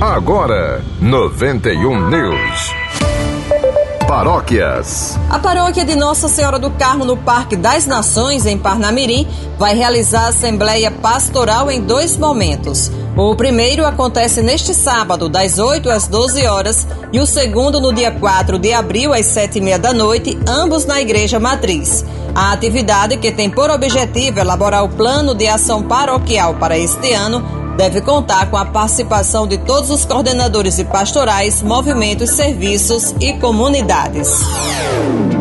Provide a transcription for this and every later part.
Agora, 91 News. Paróquias. A paróquia de Nossa Senhora do Carmo, no Parque das Nações, em Parnamirim, vai realizar a Assembleia Pastoral em dois momentos. O primeiro acontece neste sábado, das 8 às 12 horas, e o segundo no dia 4 de abril, às 7 e meia da noite, ambos na Igreja Matriz. A atividade, que tem por objetivo elaborar o plano de ação paroquial para este ano, deve contar com a participação de todos os coordenadores de pastorais, movimentos, serviços e comunidades.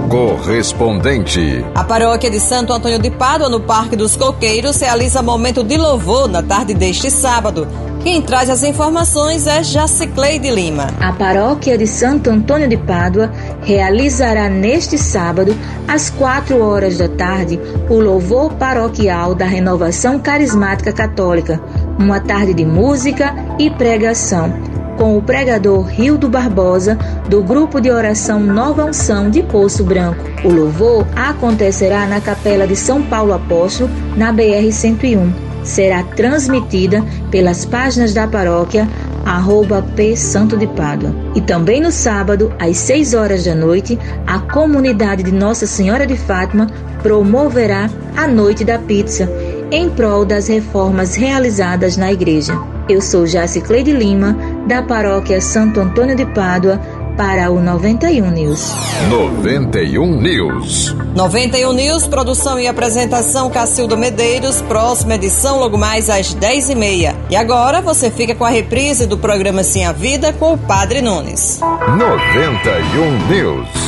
Correspondente. A paróquia de Santo Antônio de Pádua, no Parque dos Coqueiros, realiza momento de louvor na tarde deste sábado. Quem traz as informações é Jacicleide Lima. A paróquia de Santo Antônio de Pádua realizará neste sábado, às quatro horas da tarde, o louvor paroquial da Renovação Carismática Católica uma tarde de música e pregação, com o pregador Rildo Barbosa, do grupo de oração Nova Unção de Poço Branco. O louvor acontecerá na Capela de São Paulo Apóstolo, na BR-101. Será transmitida pelas páginas da paróquia arroba P Santo de Pádua. E também no sábado, às 6 horas da noite, a comunidade de Nossa Senhora de Fátima promoverá a Noite da Pizza em prol das reformas realizadas na igreja. Eu sou Jaci Cleide Lima, da paróquia Santo Antônio de Pádua, para o 91 News. 91 News. 91 News, produção e apresentação Cacildo Medeiros, próxima edição logo mais às 10h30. E, e agora você fica com a reprise do programa Sim a Vida com o Padre Nunes. 91 News.